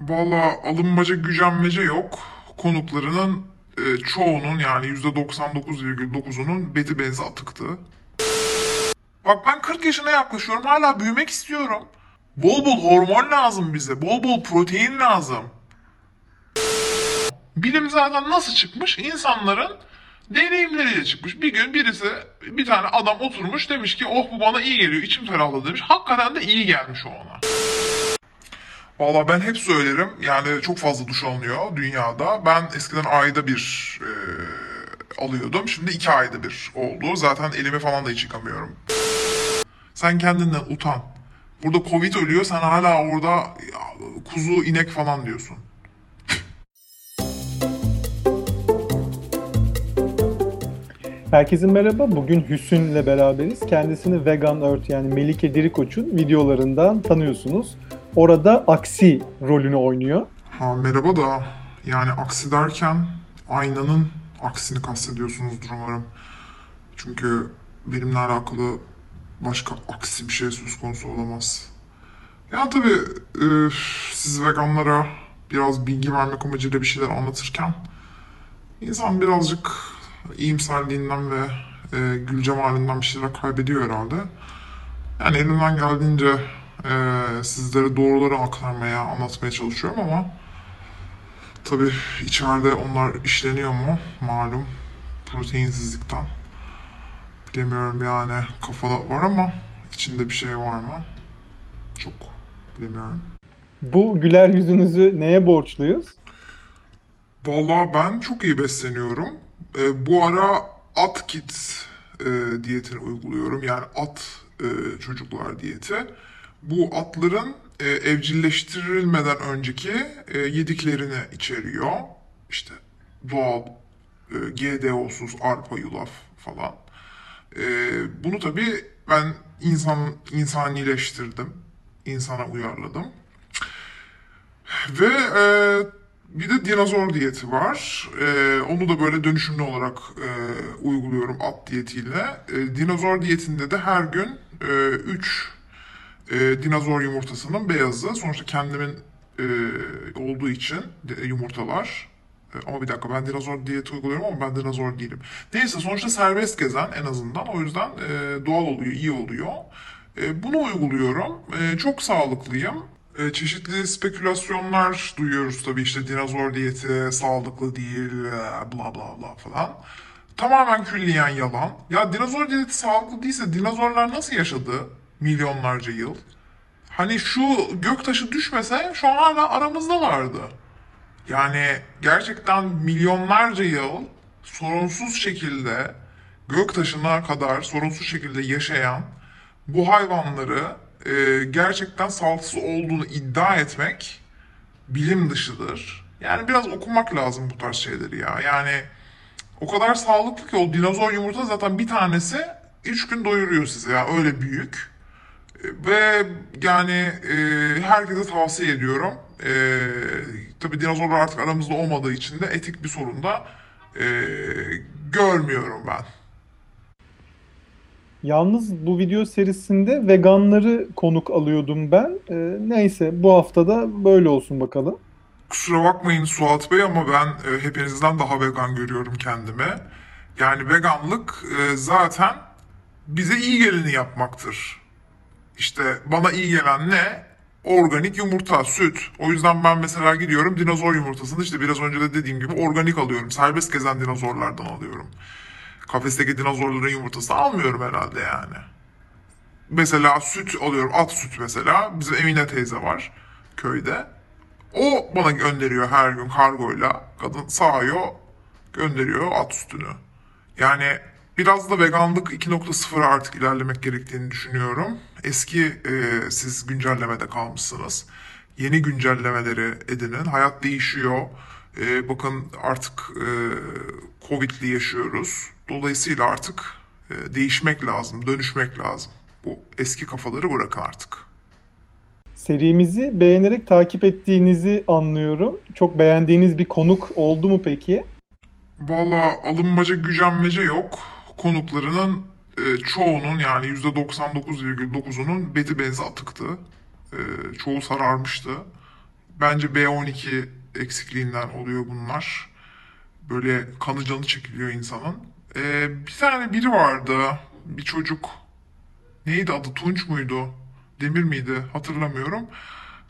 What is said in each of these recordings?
Valla alınmaca gücenmece yok. Konuklarının e, çoğunun yani %99,9'unun beti benzi atıktı. Bak ben 40 yaşına yaklaşıyorum hala büyümek istiyorum. Bol bol hormon lazım bize. Bol bol protein lazım. Bilim zaten nasıl çıkmış? İnsanların deneyimleriyle çıkmış. Bir gün birisi, bir tane adam oturmuş demiş ki oh bu bana iyi geliyor, içim ferahladı demiş. Hakikaten de iyi gelmiş o ona. Valla ben hep söylerim. Yani çok fazla duş alınıyor dünyada. Ben eskiden ayda bir e, alıyordum. Şimdi iki ayda bir oldu. Zaten elimi falan da hiç yıkamıyorum. Sen kendinden utan. Burada Covid ölüyor. Sen hala orada ya, kuzu, inek falan diyorsun. Herkese merhaba. Bugün Hüsnü'yle beraberiz. Kendisini Vegan Earth yani Melike Dirikoç'un videolarından tanıyorsunuz. Orada aksi rolünü oynuyor. Ha merhaba da yani aksi derken aynanın aksini kastediyorsunuzdur umarım. Çünkü benimle alakalı başka aksi bir şey söz konusu olamaz. Ya tabii e, siz veganlara biraz bilgi vermek amacıyla bir şeyler anlatırken insan birazcık iyimserliğinden ve e, gül cemalinden bir şeyler kaybediyor herhalde. Yani elimden geldiğince e, sizlere doğruları aktarmaya, anlatmaya çalışıyorum ama tabii içeride onlar işleniyor mu malum proteinsizlikten. Bilemiyorum yani kafada var ama içinde bir şey var mı? Çok bilemiyorum. Bu güler yüzünüzü neye borçluyuz? Vallahi ben çok iyi besleniyorum. E, bu ara at kids e, diyetini uyguluyorum. Yani at e, çocuklar diyeti. Bu atların e, evcilleştirilmeden önceki e, yediklerini içeriyor. İşte doğal e, GDO'suz arpa, yulaf falan. E, bunu tabii ben insan insanileştirdim. İnsana uyarladım. Ve e, bir de dinozor diyeti var. E, onu da böyle dönüşümlü olarak e, uyguluyorum at diyetiyle. E, dinozor diyetinde de her gün 3 dinozor yumurtasının beyazı. Sonuçta kendimin e, olduğu için de- yumurtalar. E, ama bir dakika ben dinozor diyeti uyguluyorum ama ben dinozor değilim. Neyse sonuçta serbest gezen en azından. O yüzden e, doğal oluyor, iyi oluyor. E, bunu uyguluyorum. E, çok sağlıklıyım. E, çeşitli spekülasyonlar duyuyoruz tabii işte dinozor diyeti sağlıklı değil, e, bla bla bla falan. Tamamen külliyen yalan. Ya dinozor diyeti sağlıklı değilse dinozorlar nasıl yaşadı milyonlarca yıl? Hani şu göktaşı düşmese şu an hala aramızdalardı. Yani gerçekten milyonlarca yıl sorunsuz şekilde göktaşına kadar sorunsuz şekilde yaşayan bu hayvanları e, gerçekten sağlıksız olduğunu iddia etmek bilim dışıdır. Yani biraz okumak lazım bu tarz şeyleri ya. Yani o kadar sağlıklı ki o dinozor yumurta zaten bir tanesi 3 gün doyuruyor sizi ya öyle büyük. Ve yani e, herkese tavsiye ediyorum. E, tabii dinozorlar artık aramızda olmadığı için de etik bir sorun da e, görmüyorum ben. Yalnız bu video serisinde veganları konuk alıyordum ben. Ee, neyse bu hafta da böyle olsun bakalım. Kusura bakmayın Suat Bey ama ben e, hepinizden daha vegan görüyorum kendimi. Yani veganlık e, zaten bize iyi geleni yapmaktır. İşte bana iyi gelen ne? Organik yumurta, süt. O yüzden ben mesela gidiyorum dinozor yumurtasını işte biraz önce de dediğim gibi organik alıyorum. Serbest gezen dinozorlardan alıyorum. Kafesteki dinozorların yumurtasını almıyorum herhalde yani. Mesela süt alıyorum, at süt mesela. Bizim Emine teyze var köyde. O bana gönderiyor her gün kargoyla. Kadın sağıyor, gönderiyor at sütünü. Yani biraz da veganlık 2.0'a artık ilerlemek gerektiğini düşünüyorum. Eski e, siz güncellemede kalmışsınız. Yeni güncellemeleri edinin. Hayat değişiyor. E, bakın artık e, Covid'li yaşıyoruz. Dolayısıyla artık e, değişmek lazım, dönüşmek lazım. Bu eski kafaları bırakın artık. Serimizi beğenerek takip ettiğinizi anlıyorum. Çok beğendiğiniz bir konuk oldu mu peki? Valla alınmaca gücenmece yok. Konuklarının e, çoğunun yani %99,9'unun beti benzi atıktı. E, çoğu sararmıştı. Bence B12 eksikliğinden oluyor bunlar. Böyle kanı canı çekiliyor insanın. Ee, bir tane biri vardı. Bir çocuk. Neydi adı? Tunç muydu? Demir miydi? Hatırlamıyorum.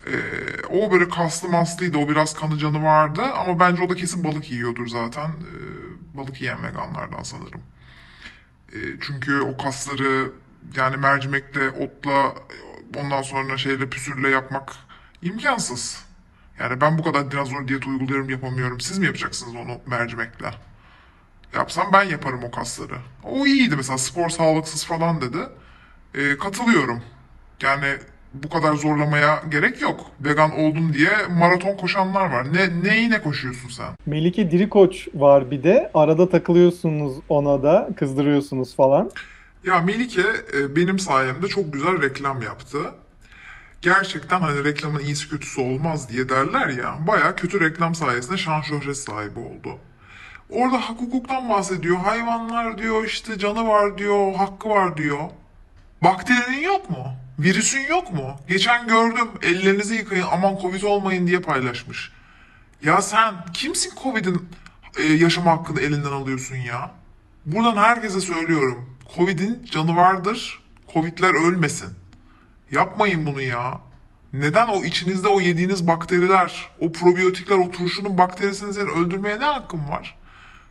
Ee, o böyle kaslı maslıydı. O biraz kanı canı vardı. Ama bence o da kesin balık yiyordur zaten. Ee, balık yiyen veganlardan sanırım. Ee, çünkü o kasları yani mercimekle, otla, ondan sonra şeyle püsürle yapmak imkansız. Yani ben bu kadar dinozor diyet uyguluyorum yapamıyorum. Siz mi yapacaksınız onu mercimekle? Yapsam ben yaparım o kasları. O iyiydi mesela spor sağlıksız falan dedi. Ee, katılıyorum. Yani bu kadar zorlamaya gerek yok. Vegan oldum diye maraton koşanlar var. Ne neyine koşuyorsun sen? Melike Dirikoç var bir de. Arada takılıyorsunuz ona da, kızdırıyorsunuz falan. Ya Melike e, benim sayemde çok güzel reklam yaptı. Gerçekten hani reklamın iyisi kötüsü olmaz diye derler ya. Baya kötü reklam sayesinde şan şöhret sahibi oldu. Orada hak hukuktan bahsediyor. Hayvanlar diyor işte canı var diyor, hakkı var diyor. Bakterinin yok mu? Virüsün yok mu? Geçen gördüm ellerinizi yıkayın aman covid olmayın diye paylaşmış. Ya sen kimsin covid'in e, yaşam hakkını elinden alıyorsun ya? Buradan herkese söylüyorum. Covid'in canı vardır. Covid'ler ölmesin. Yapmayın bunu ya. Neden o içinizde o yediğiniz bakteriler, o probiyotikler, o turşunun bakterisini senin öldürmeye ne hakkın var?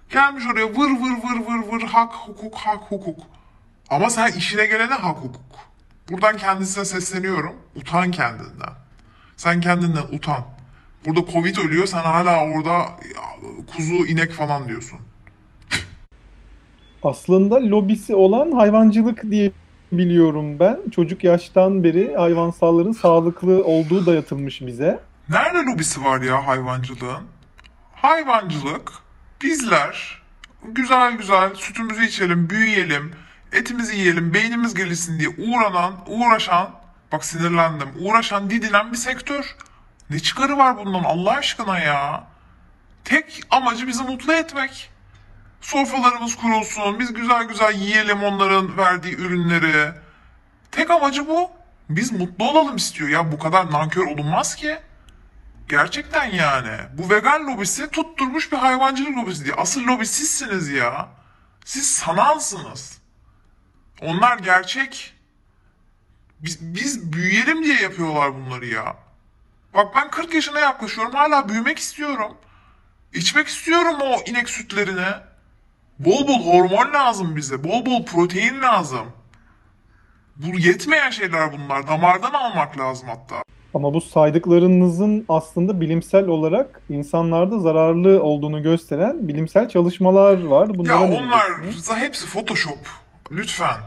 Gelmiş oraya vır vır vır vır vır hak hukuk hak hukuk. Ama sen işine gelene hak hukuk. Buradan kendisine sesleniyorum. Utan kendinden. Sen kendinden utan. Burada Covid ölüyor sen hala orada kuzu inek falan diyorsun. Aslında lobisi olan hayvancılık diye biliyorum ben. Çocuk yaştan beri hayvansalların sağlıklı olduğu dayatılmış bize. Nerede lobisi var ya hayvancılığın? Hayvancılık, bizler güzel güzel sütümüzü içelim, büyüyelim, etimizi yiyelim, beynimiz gelişsin diye uğranan, uğraşan, bak sinirlendim, uğraşan, didinen bir sektör. Ne çıkarı var bundan Allah aşkına ya? Tek amacı bizi mutlu etmek. Sofralarımız kurulsun, biz güzel güzel yiyelim onların verdiği ürünleri. Tek amacı bu. Biz mutlu olalım istiyor ya bu kadar nankör olunmaz ki. Gerçekten yani. Bu vegan lobisi tutturmuş bir hayvancılık lobisi diye. Asıl lobi sizsiniz ya. Siz sanalsınız. Onlar gerçek. Biz, biz büyüyelim diye yapıyorlar bunları ya. Bak ben 40 yaşına yaklaşıyorum. Hala büyümek istiyorum. İçmek istiyorum o inek sütlerini. Bol bol hormon lazım bize. Bol bol protein lazım. Bu yetmeyen şeyler bunlar. Damardan almak lazım hatta. Ama bu saydıklarınızın aslında bilimsel olarak insanlarda zararlı olduğunu gösteren bilimsel çalışmalar var. Bunlara Ya onlar hepsi Photoshop. Lütfen.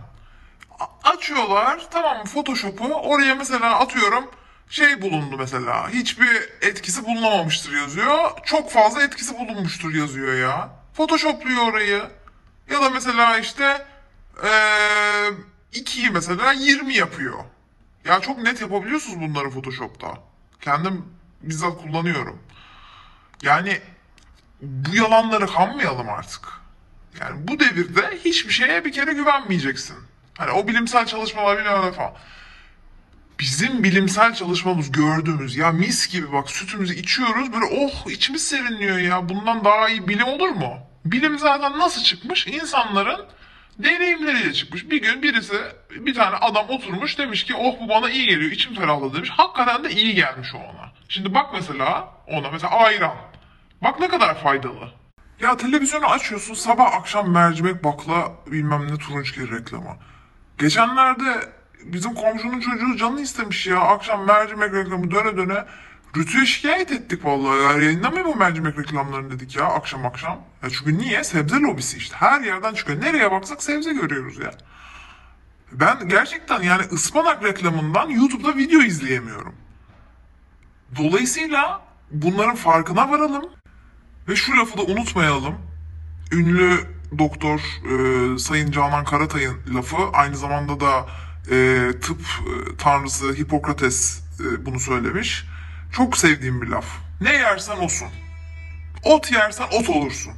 A- açıyorlar tamam Photoshop'u oraya mesela atıyorum şey bulundu mesela hiçbir etkisi bulunamamıştır yazıyor. Çok fazla etkisi bulunmuştur yazıyor ya. Photoshopluyor orayı. Ya da mesela işte eee 2'yi mesela 20 yapıyor. Ya çok net yapabiliyorsunuz bunları Photoshop'ta. Kendim bizzat kullanıyorum. Yani bu yalanları kanmayalım artık. Yani bu devirde hiçbir şeye bir kere güvenmeyeceksin. Hani o bilimsel çalışmalar bilmem falan. Bizim bilimsel çalışmamız gördüğümüz ya mis gibi bak sütümüzü içiyoruz böyle oh içimiz serinliyor ya bundan daha iyi bilim olur mu? Bilim zaten nasıl çıkmış? İnsanların deneyimleriyle çıkmış. Bir gün birisi bir tane adam oturmuş demiş ki oh bu bana iyi geliyor içim ferahladı demiş. Hakikaten de iyi gelmiş o ona. Şimdi bak mesela ona mesela ayran. Bak ne kadar faydalı. Ya televizyonu açıyorsun sabah akşam mercimek bakla bilmem ne turunçgil reklamı. Geçenlerde bizim komşunun çocuğu canı istemiş ya akşam mercimek reklamı döne döne Rütü'ye şikayet ettik vallahi ya yayınlamıyor bu mercimek reklamlarını dedik ya akşam akşam. Ya çünkü niye? Sebze lobisi işte her yerden çıkıyor. Nereye baksak sebze görüyoruz ya. Ben gerçekten yani ıspanak reklamından YouTube'da video izleyemiyorum. Dolayısıyla bunların farkına varalım. Ve şu lafı da unutmayalım. Ünlü doktor e, Sayın Canan Karatay'ın lafı aynı zamanda da e, tıp e, tanrısı Hipokrates e, bunu söylemiş. Çok sevdiğim bir laf. Ne yersen olsun. Ot yersen ot olursun.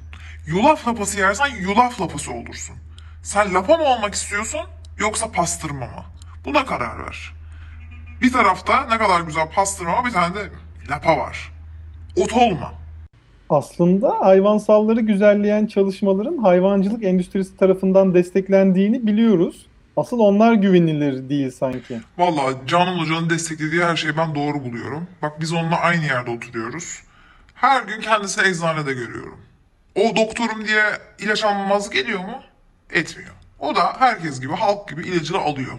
Yulaf lapası yersen yulaf lapası olursun. Sen lapa mı olmak istiyorsun yoksa pastırma mı? Buna karar ver. Bir tarafta ne kadar güzel pastırma bir tane de lapa var. Ot olma. Aslında hayvansalları güzelleyen çalışmaların hayvancılık endüstrisi tarafından desteklendiğini biliyoruz. Asıl onlar güvenilir değil sanki. Vallahi Canan Hoca'nın desteklediği her şeyi ben doğru buluyorum. Bak biz onunla aynı yerde oturuyoruz. Her gün kendisini eczanede görüyorum. O doktorum diye ilaç almamazlık ediyor mu? Etmiyor. O da herkes gibi halk gibi ilacını alıyor.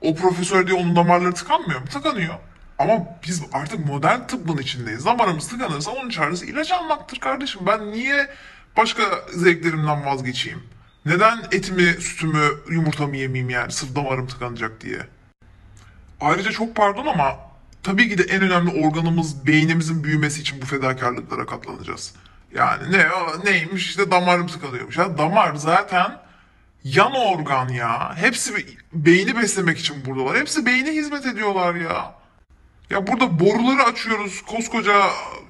O profesör diye onun damarları tıkanmıyor mu? Tıkanıyor. Ama biz artık modern tıbbın içindeyiz. Damarımız tıkanırsa onun çaresi ilaç almaktır kardeşim. Ben niye başka zevklerimden vazgeçeyim? Neden etimi, sütümü, yumurtamı yemeyeyim yani sırf damarım tıkanacak diye? Ayrıca çok pardon ama tabii ki de en önemli organımız beynimizin büyümesi için bu fedakarlıklara katlanacağız. Yani ne neymiş işte damarım tıkanıyormuş. Ya damar zaten yan organ ya. Hepsi be- beyni beslemek için buradalar. Hepsi beyne hizmet ediyorlar ya. Ya burada boruları açıyoruz, koskoca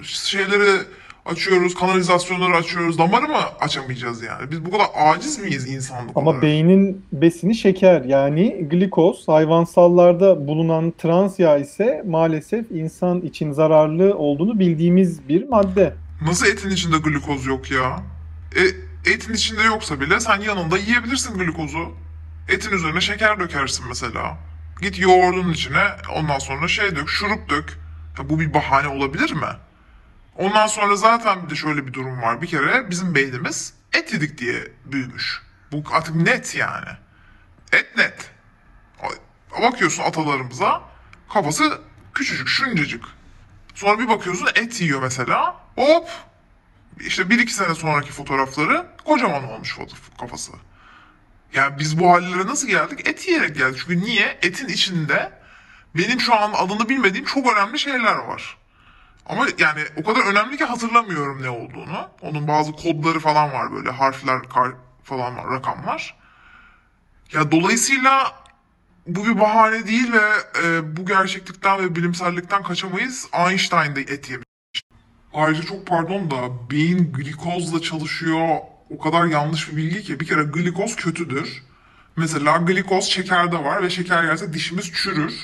şeyleri açıyoruz, kanalizasyonları açıyoruz. Damarı mı açamayacağız yani? Biz bu kadar aciz miyiz insanlık Ama olarak? beynin besini şeker yani glikoz, hayvansallarda bulunan trans yağ ise maalesef insan için zararlı olduğunu bildiğimiz bir madde. Nasıl etin içinde glukoz yok ya? E, etin içinde yoksa bile sen yanında yiyebilirsin glukozu. Etin üzerine şeker dökersin mesela. Git yoğurdun içine ondan sonra şey dök, şurup dök. Ya bu bir bahane olabilir mi? Ondan sonra zaten bir de şöyle bir durum var. Bir kere bizim beynimiz et yedik diye büyümüş. Bu artık net yani. Et net. Bakıyorsun atalarımıza kafası küçücük, şuncacık. Sonra bir bakıyorsun et yiyor mesela. Hop! İşte bir iki sene sonraki fotoğrafları kocaman olmuş kafası. Yani biz bu hallere nasıl geldik? Et yiyerek geldik. Çünkü niye? Etin içinde benim şu an adını bilmediğim çok önemli şeyler var. Ama yani o kadar önemli ki hatırlamıyorum ne olduğunu. Onun bazı kodları falan var böyle harfler falan var, rakamlar. Ya dolayısıyla bu bir bahane değil ve e, bu gerçeklikten ve bilimsellikten kaçamayız. Einstein de et yemiş. Ayrıca çok pardon da beyin glikozla çalışıyor. O kadar yanlış bir bilgi ki. Bir kere glikoz kötüdür. Mesela glikoz şekerde var ve şeker yerse dişimiz çürür.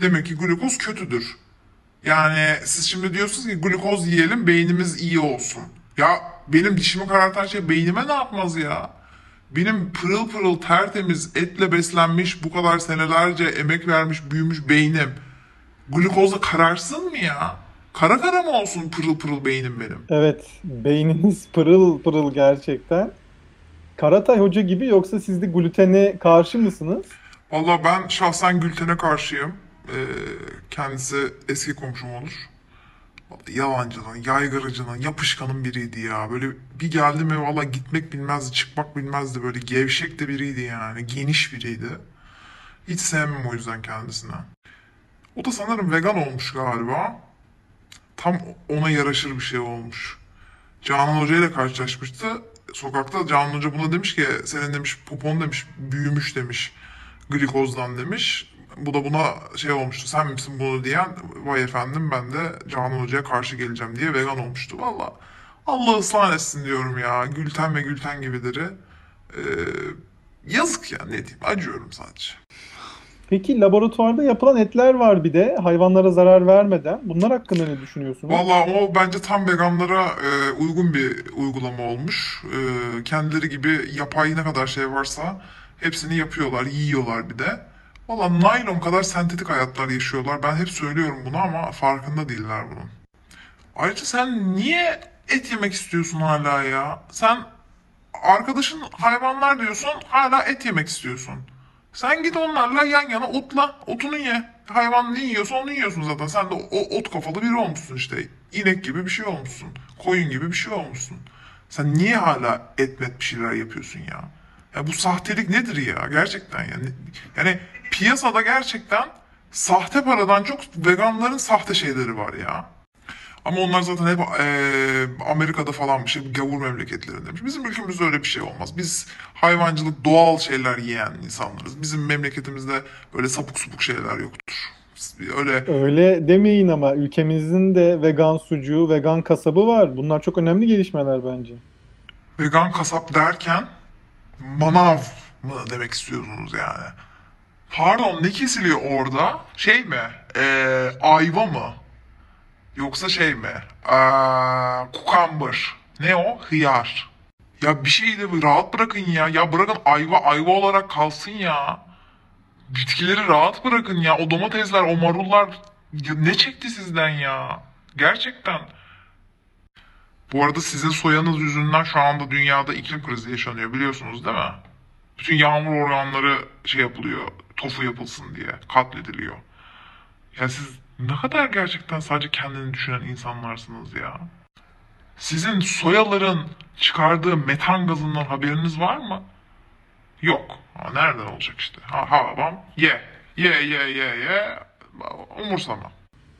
Demek ki glikoz kötüdür. Yani siz şimdi diyorsunuz ki glikoz yiyelim beynimiz iyi olsun. Ya benim dişimi karartan şey beynime ne yapmaz ya? Benim pırıl pırıl tertemiz etle beslenmiş bu kadar senelerce emek vermiş büyümüş beynim glukozla kararsın mı ya? Kara kara mı olsun pırıl pırıl beynim benim? Evet, beyniniz pırıl pırıl gerçekten. Karatay Hoca gibi yoksa siz de glutene karşı mısınız? Valla ben şahsen Gülten'e karşıyım. Ee, kendisi eski komşum olur. Yalancının, yaygaracının, yapışkanın biriydi ya. Böyle bir geldi mi valla gitmek bilmezdi, çıkmak bilmezdi. Böyle gevşek de biriydi yani. Geniş biriydi. Hiç sevmem o yüzden kendisine. O da sanırım vegan olmuş galiba. Tam ona yaraşır bir şey olmuş. Canan Hoca ile karşılaşmıştı. Sokakta Canan Hoca buna demiş ki senin demiş popon demiş büyümüş demiş glikozdan demiş. Bu da buna şey olmuştu sen misin bunu diyen vay efendim ben de Canan Hoca'ya karşı geleceğim diye vegan olmuştu. Valla Allah ıslah etsin diyorum ya Gülten ve Gülten gibileri. Ee, yazık ya ne diyeyim acıyorum sadece. Peki laboratuvarda yapılan etler var bir de hayvanlara zarar vermeden. Bunlar hakkında ne düşünüyorsunuz? Valla o bence tam veganlara e, uygun bir uygulama olmuş. E, kendileri gibi yapay ne kadar şey varsa hepsini yapıyorlar, yiyorlar bir de. Valla naylon kadar sentetik hayatlar yaşıyorlar. Ben hep söylüyorum bunu ama farkında değiller bunun. Ayrıca sen niye et yemek istiyorsun hala ya? Sen arkadaşın hayvanlar diyorsun, hala et yemek istiyorsun. Sen git onlarla yan yana otla, otunu ye. Hayvan ne yiyorsa onu yiyorsun zaten. Sen de o ot kafalı biri olmuşsun işte. İnek gibi bir şey olmuşsun. Koyun gibi bir şey olmuşsun. Sen niye hala et met bir şeyler yapıyorsun ya? Ya bu sahtelik nedir ya gerçekten yani. Yani piyasada gerçekten sahte paradan çok veganların sahte şeyleri var ya. Ama onlar zaten hep eee, Amerika'da falan bir şey, gavur memleketlerindeymiş. Bizim ülkemizde öyle bir şey olmaz. Biz hayvancılık, doğal şeyler yiyen insanlarız. Bizim memleketimizde böyle sapık supuk şeyler yoktur. Öyle Öyle demeyin ama ülkemizin de vegan sucuğu, vegan kasabı var. Bunlar çok önemli gelişmeler bence. vegan kasap derken manav mı demek istiyorsunuz yani? Pardon ne kesiliyor orada? Şey mi? Eee ayva mı? Yoksa şey mi? Aa, cucumber. Ne o? Hıyar. Ya bir şeyi de rahat bırakın ya. Ya bırakın ayva ayva olarak kalsın ya. Bitkileri rahat bırakın ya. O domatesler, o marullar ya ne çekti sizden ya? Gerçekten. Bu arada sizin soyanız yüzünden şu anda dünyada iklim krizi yaşanıyor biliyorsunuz değil mi? Bütün yağmur organları şey yapılıyor, tofu yapılsın diye katlediliyor. Ya siz ne kadar gerçekten sadece kendini düşünen insanlarsınız ya. Sizin soyaların çıkardığı metan gazından haberiniz var mı? Yok. Ha, nereden olacak işte? Ha, ha babam ye. Ye ye ye ye. Umursama.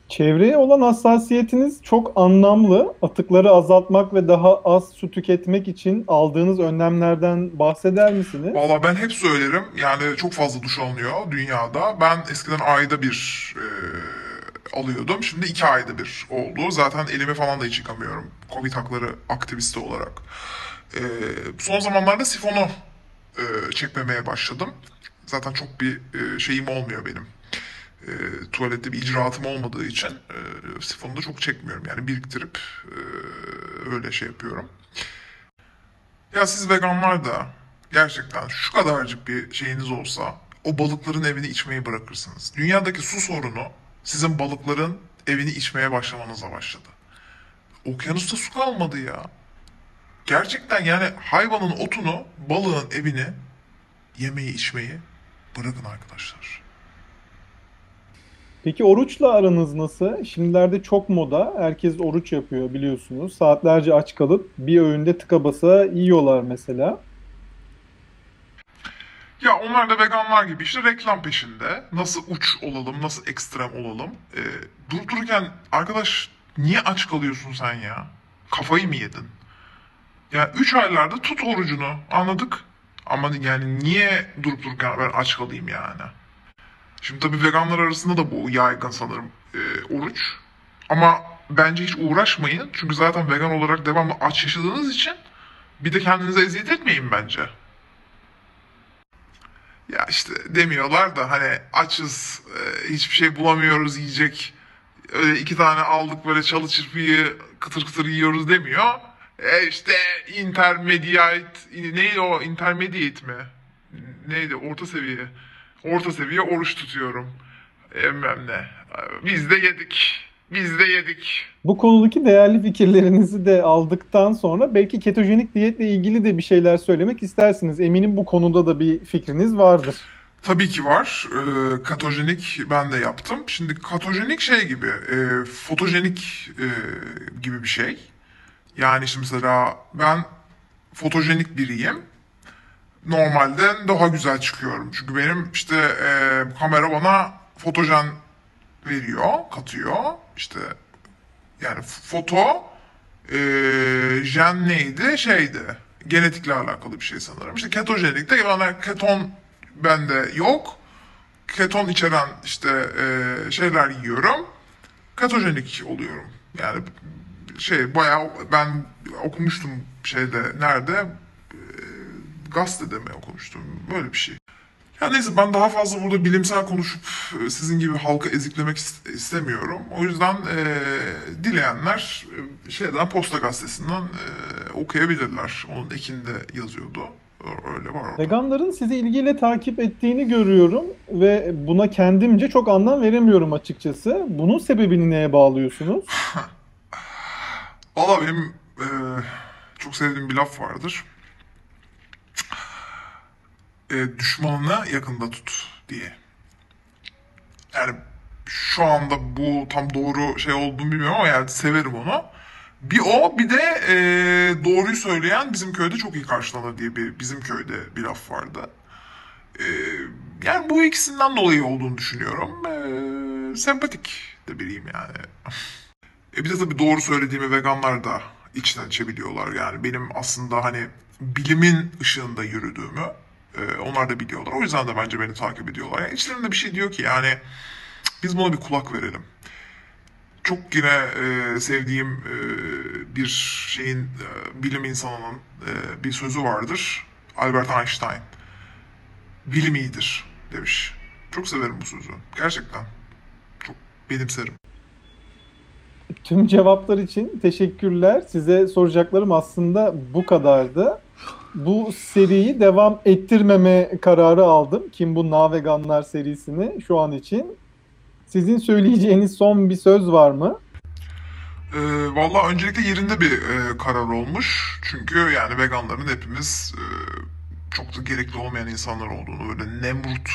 Çevreye olan hassasiyetiniz çok anlamlı. Atıkları azaltmak ve daha az su tüketmek için aldığınız önlemlerden bahseder misiniz? Valla ben hep söylerim. Yani çok fazla duş alınıyor dünyada. Ben eskiden ayda bir e, alıyordum. Şimdi iki ayda bir oldu. Zaten elimi falan da hiç yıkamıyorum. Covid hakları aktivisti olarak. E, son zamanlarda sifonu e, çekmemeye başladım. Zaten çok bir e, şeyim olmuyor benim. E, tuvalette bir icraatım olmadığı için e, sifonu da çok çekmiyorum. Yani biriktirip e, öyle şey yapıyorum. Ya siz veganlar da gerçekten şu kadarcık bir şeyiniz olsa o balıkların evini içmeyi bırakırsınız. Dünyadaki su sorunu sizin balıkların evini içmeye başlamanıza başladı. Okyanusta su kalmadı ya. Gerçekten yani hayvanın otunu, balığın evini yemeyi içmeyi bırakın arkadaşlar. Peki oruçla aranız nasıl? Şimdilerde çok moda. Herkes oruç yapıyor biliyorsunuz. Saatlerce aç kalıp bir öğünde tıka basa yiyorlar mesela. Ya onlar da veganlar gibi işte reklam peşinde. Nasıl uç olalım, nasıl ekstrem olalım. Ee, durup arkadaş niye aç kalıyorsun sen ya? Kafayı mı yedin? Ya üç aylarda tut orucunu anladık. Ama yani niye durup dururken ben aç kalayım yani? Şimdi tabii veganlar arasında da bu yaygın sanırım e, oruç. Ama bence hiç uğraşmayın. Çünkü zaten vegan olarak devamlı aç yaşadığınız için bir de kendinize eziyet etmeyin bence. Ya işte demiyorlar da hani açız, e, hiçbir şey bulamıyoruz yiyecek. Öyle iki tane aldık böyle çalı çırpıyı kıtır kıtır yiyoruz demiyor. E işte intermediate, neydi o intermediate mi? Neydi orta seviye? Orta seviye oruç tutuyorum. Bilmem ne. Biz de yedik. Biz de yedik. Bu konudaki değerli fikirlerinizi de aldıktan sonra belki ketojenik diyetle ilgili de bir şeyler söylemek istersiniz. Eminim bu konuda da bir fikriniz vardır. Tabii ki var. Ee, katojenik ben de yaptım. Şimdi katojenik şey gibi, e, fotojenik e, gibi bir şey. Yani işte mesela ben fotojenik biriyim. Normalden daha güzel çıkıyorum. Çünkü benim işte e, kamera bana fotojen veriyor, katıyor. İşte yani foto e, jen neydi? Şeydi. Genetikle alakalı bir şey sanırım. İşte ketojenikte bana keton bende yok. Keton içeren işte e, şeyler yiyorum. Ketojenik oluyorum. Yani şey bayağı ben okumuştum şeyde nerede gazetede mi okumuştum böyle bir şey. Ya neyse ben daha fazla burada bilimsel konuşup e, sizin gibi halkı eziklemek is- istemiyorum. O yüzden e, dileyenler e, şeyden Posta Gazetesi'nden e, okuyabilirler. Onun ekinde yazıyordu. Öyle var orada. Veganların sizi ilgiyle takip ettiğini görüyorum ve buna kendimce çok anlam veremiyorum açıkçası. Bunun sebebini neye bağlıyorsunuz? Valla benim e, çok sevdiğim bir laf vardır. E, düşmanını yakında tut diye. Yani şu anda bu tam doğru şey olduğunu bilmiyorum ama yani severim onu. Bir o bir de e, doğruyu söyleyen bizim köyde çok iyi karşılanır diye bir bizim köyde bir laf vardı. E, yani bu ikisinden dolayı olduğunu düşünüyorum. E, sempatik de biriyim yani. E bir de tabii doğru söylediğimi veganlar da içten içebiliyorlar. Yani benim aslında hani bilimin ışığında yürüdüğümü e, onlar da biliyorlar. O yüzden de bence beni takip ediyorlar. Yani içlerinde bir şey diyor ki yani biz buna bir kulak verelim. Çok yine e, sevdiğim e, bir şeyin e, bilim insanının e, bir sözü vardır. Albert Einstein. Bilim iyidir demiş. Çok severim bu sözü. Gerçekten. Çok benimserim. Tüm cevaplar için teşekkürler. Size soracaklarım aslında bu kadardı. Bu seriyi devam ettirmeme kararı aldım. Kim bu Naveganlar serisini şu an için. Sizin söyleyeceğiniz son bir söz var mı? Ee, Valla öncelikle yerinde bir e, karar olmuş. Çünkü yani veganların hepimiz e, çok da gerekli olmayan insanlar olduğunu, böyle nemrut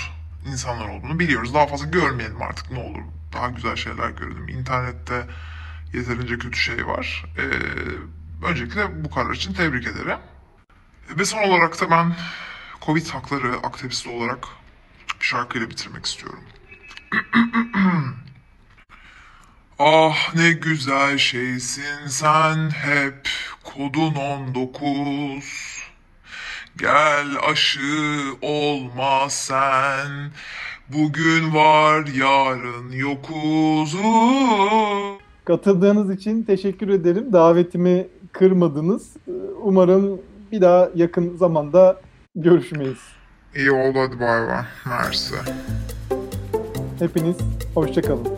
insanlar olduğunu biliyoruz. Daha fazla görmeyelim artık ne olur. Daha güzel şeyler görelim. İnternette yeterince kötü şey var. Ee, öncelikle bu karar için tebrik ederim. Ve son olarak da ben Covid hakları aktivisti olarak bir şarkıyla bitirmek istiyorum. Ah ne güzel şeysin sen hep kodun 19 Gel aşı olma sen Bugün var yarın yokuz Katıldığınız için teşekkür ederim. Davetimi kırmadınız. Umarım bir daha yakın zamanda görüşmeyiz. İyi oldu hadi bay bay. Mersi. Hepiniz hoşçakalın.